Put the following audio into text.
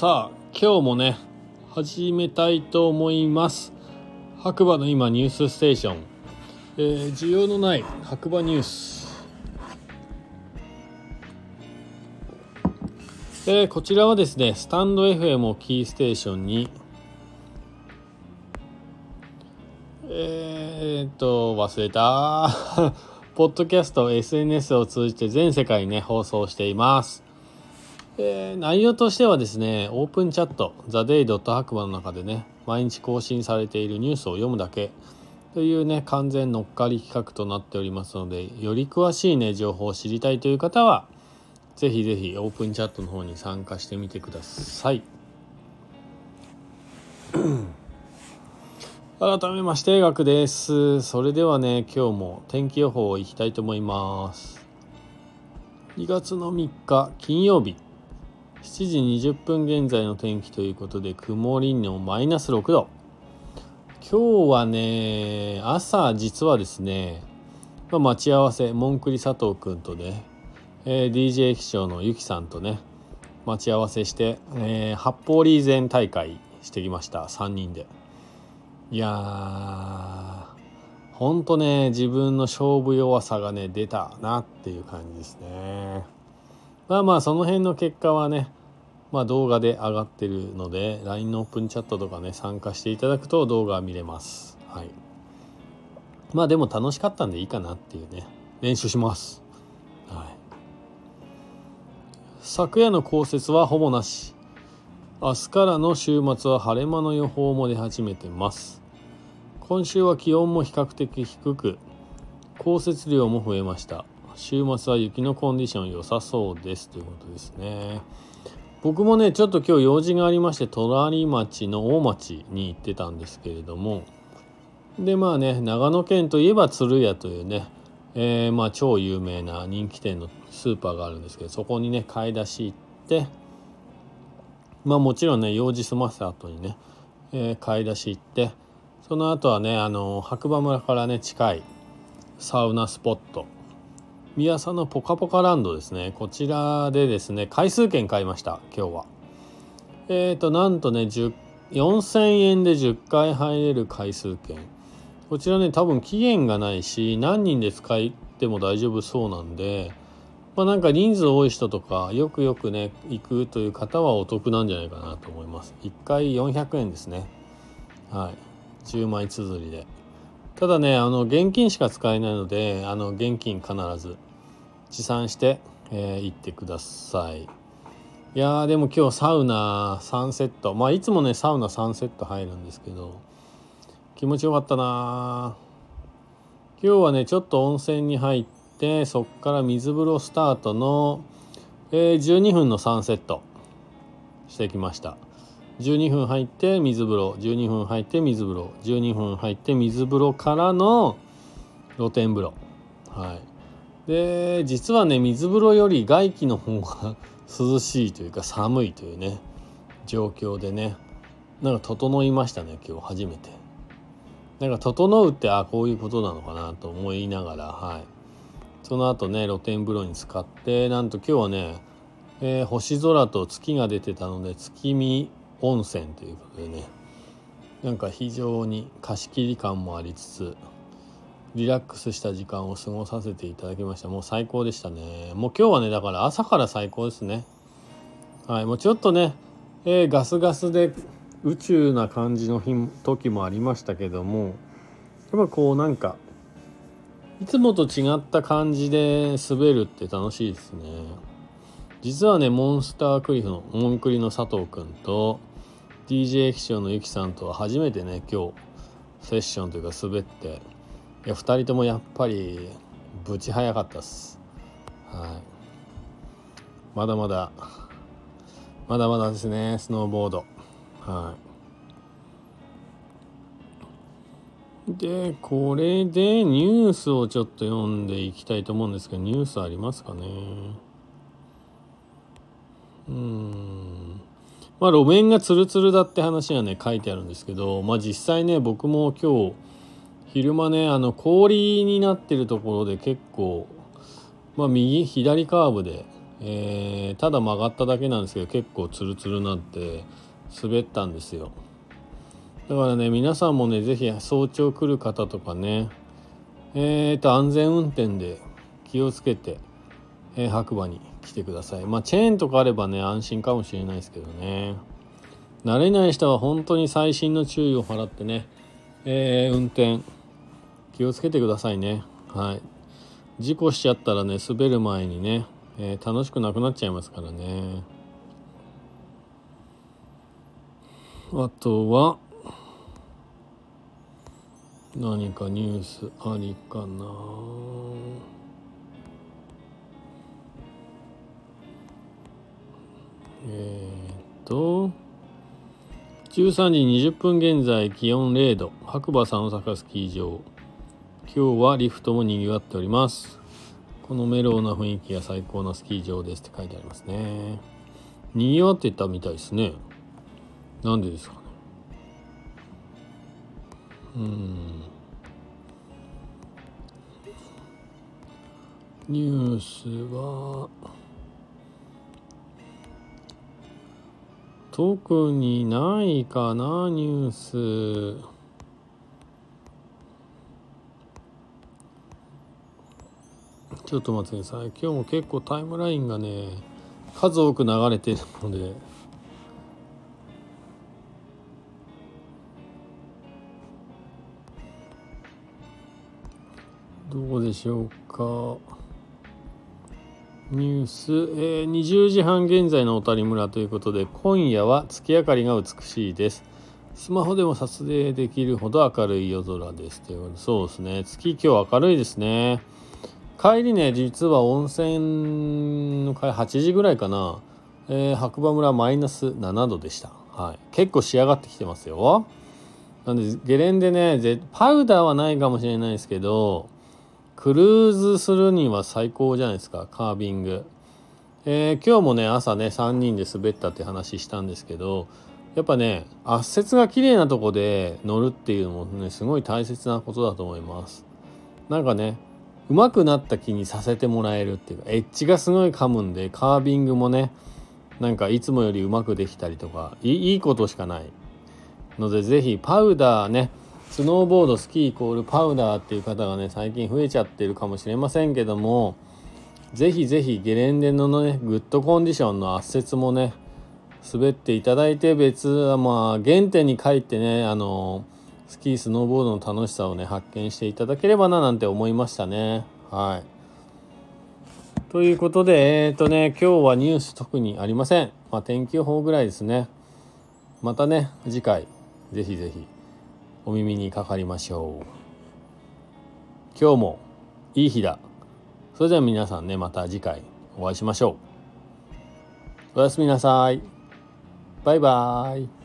さあ今日もね始めたいと思います。白馬の今ニュースステーション、えー、需要のない白馬ニュース、えー、こちらはですねスタンド FM をキーステーションに。えー、っと忘れた。ポッドキャスト SNS を通じて全世界にね放送しています。えー、内容としてはですね、オープンチャット、ザ・デイ・ドット白馬の中でね、毎日更新されているニュースを読むだけというね、完全乗っかり企画となっておりますので、より詳しいね、情報を知りたいという方は、ぜひぜひオープンチャットの方に参加してみてください。改めまして、学です。それではね、今日も天気予報をいきたいと思います。2月の3日金曜日7時20分現在の天気ということで曇りのマイナス6度。今日はね朝実はですね、まあ、待ち合わせモンクリ佐藤君とね、えー、DJ 気象のゆきさんとね待ち合わせして、えー、八方リーゼン大会してきました。3人で。いやーほんとね自分の勝負弱さがね出たなっていう感じですね。まあまあその辺の結果はねまあ動画で上がってるので LINE のオープンチャットとかね参加していただくと動画見れます。はい。まあでも楽しかったんでいいかなっていうね。練習します。はい。昨夜の降雪はほぼなし。明日からの週末は晴れ間の予報も出始めてます。今週は気温も比較的低く降雪量も増えました。週末は雪のコンディション良さそうです。ということですね。僕もねちょっと今日用事がありまして隣町の大町に行ってたんですけれども。でまあね長野県といえば鶴屋というね、えー、まあ超有名な人気店のスーパーがあるんですけどそこにね買い出し行ってまあもちろんね用事済ませた後にね、えー、買い出し行ってその後はねあの白馬村からね近いサウナスポット宮佐のポカポカランドですね。こちらでですね回数券買いました今日は。えっ、ー、となんとね4000円で10回入れる回数券。こちらね多分期限がないし何人で使っても大丈夫そうなんでまあなんか人数多い人とかよくよくね行くという方はお得なんじゃないかなと思います。1回400円ですね。はい。10枚綴りで。ただねあの現金しか使えないのであの現金必ず持参して、えー、行ってください。いやでも今日サウナ3セット。まあいつもねサウナ3セット入るんですけど気持ちよかったな今日はねちょっと温泉に入ってそっから水風呂スタートの、えー、12分の3セットしてきました。12分入って水風呂12分入って水風呂12分入って水風呂からの露天風呂。はい。で実はね水風呂より外気の方が涼しいというか寒いというね状況でねなんか整いましたね今日初めて。なんか整うってあこういうことなのかなと思いながらはい。その後ね露天風呂に浸かってなんと今日はね、えー、星空と月が出てたので月見温泉ということでねなんか非常に貸し切り感もありつつリラックスした時間を過ごさせていただきました。もう最高でしたね。もう今日はねだから朝から最高ですね。はいもうちょっとね、えー、ガスガスで宇宙な感じの日時もありましたけどもやっぱこうなんかいつもと違った感じで滑るって楽しいですね。実はねモンスタークリフのモンクリの佐藤くんと DJ 機長のゆきさんとは初めてね今日セッションというか滑っていや2人ともやっぱりぶち早かったっす。はい。まだまだまだまだですねスノーボード。はい。でこれでニュースをちょっと読んでいきたいと思うんですけどニュースありますかね？うん。まあ、路面がツルツルだって話がね書いてあるんですけど、まあ、実際ね僕も今日昼間ねあの氷になってるところで結構、まあ、右左カーブで、えー、ただ曲がっただけなんですけど結構ツルツルなって滑ったんですよ。だからね皆さんもね是非早朝来る方とかねえーと安全運転で気をつけて、えー、白馬に来てください。まあチェーンとかあればね安心かもしれないですけどね。慣れない人は本当に細心の注意を払ってね、えー、運転気をつけてくださいね。はい。事故しちゃったらね滑る前にね、えー、楽しくなくなっちゃいますからね。あとは何かニュースありかな。え、っと13時20分現在気温0度。白馬三坂スキー場今日はリフトも賑わっております。このメロウな雰囲気が最高なスキー場ですって書いてありますね。賑わってたみたいですね。なんでですかね。うん。ニュースは特にないかなニュース。ちょっと待ってください。今日も結構タイムラインがね数多く流れてるので。どうでしょうか。ニュース、えー、20時半現在の小谷村ということで今夜は月明かりが美しいです。スマホでも撮影できるほど明るい夜空です。というそうですね。月今日明るいですね。帰りね実は温泉の帰8時ぐらいかな、えー、白馬村マイナス7度でした、はい、結構仕上がってきてますよ。なんでゲレンデねパウダーはないかもしれないですけどクルーズするには最高じゃないですかカービング、えー、今日もね朝ね3人で滑ったって話したんですけどやっぱね圧雪が綺麗なとこで乗るっていうのもねすごい大切なことだと思います。なんかね上手くなった気にさせてもらえるっていうかエッジがすごい噛むんでカービングもねなんかいつもよりうまくできたりとかいいことしかないので是非パウダーねスノーボードスキーイコールパウダーっていう方がね最近増えちゃってるかもしれませんけども是非是非ゲレンデのねグッドコンディションの圧雪もね滑っていただいて別はまあ原点に帰ってねあのスキースノーボードの楽しさをね発見していただければななんて思いましたね。はい。ということでえっ、ー、とね今日はニュース特にありません。まあ天気予報ぐらいですね。またね次回ぜひぜひ。お耳にかかりましょう。今日もいい日だ。それでは皆さんねまた次回お会いしましょう。おやすみなさい。バイバーイ。